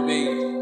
remained.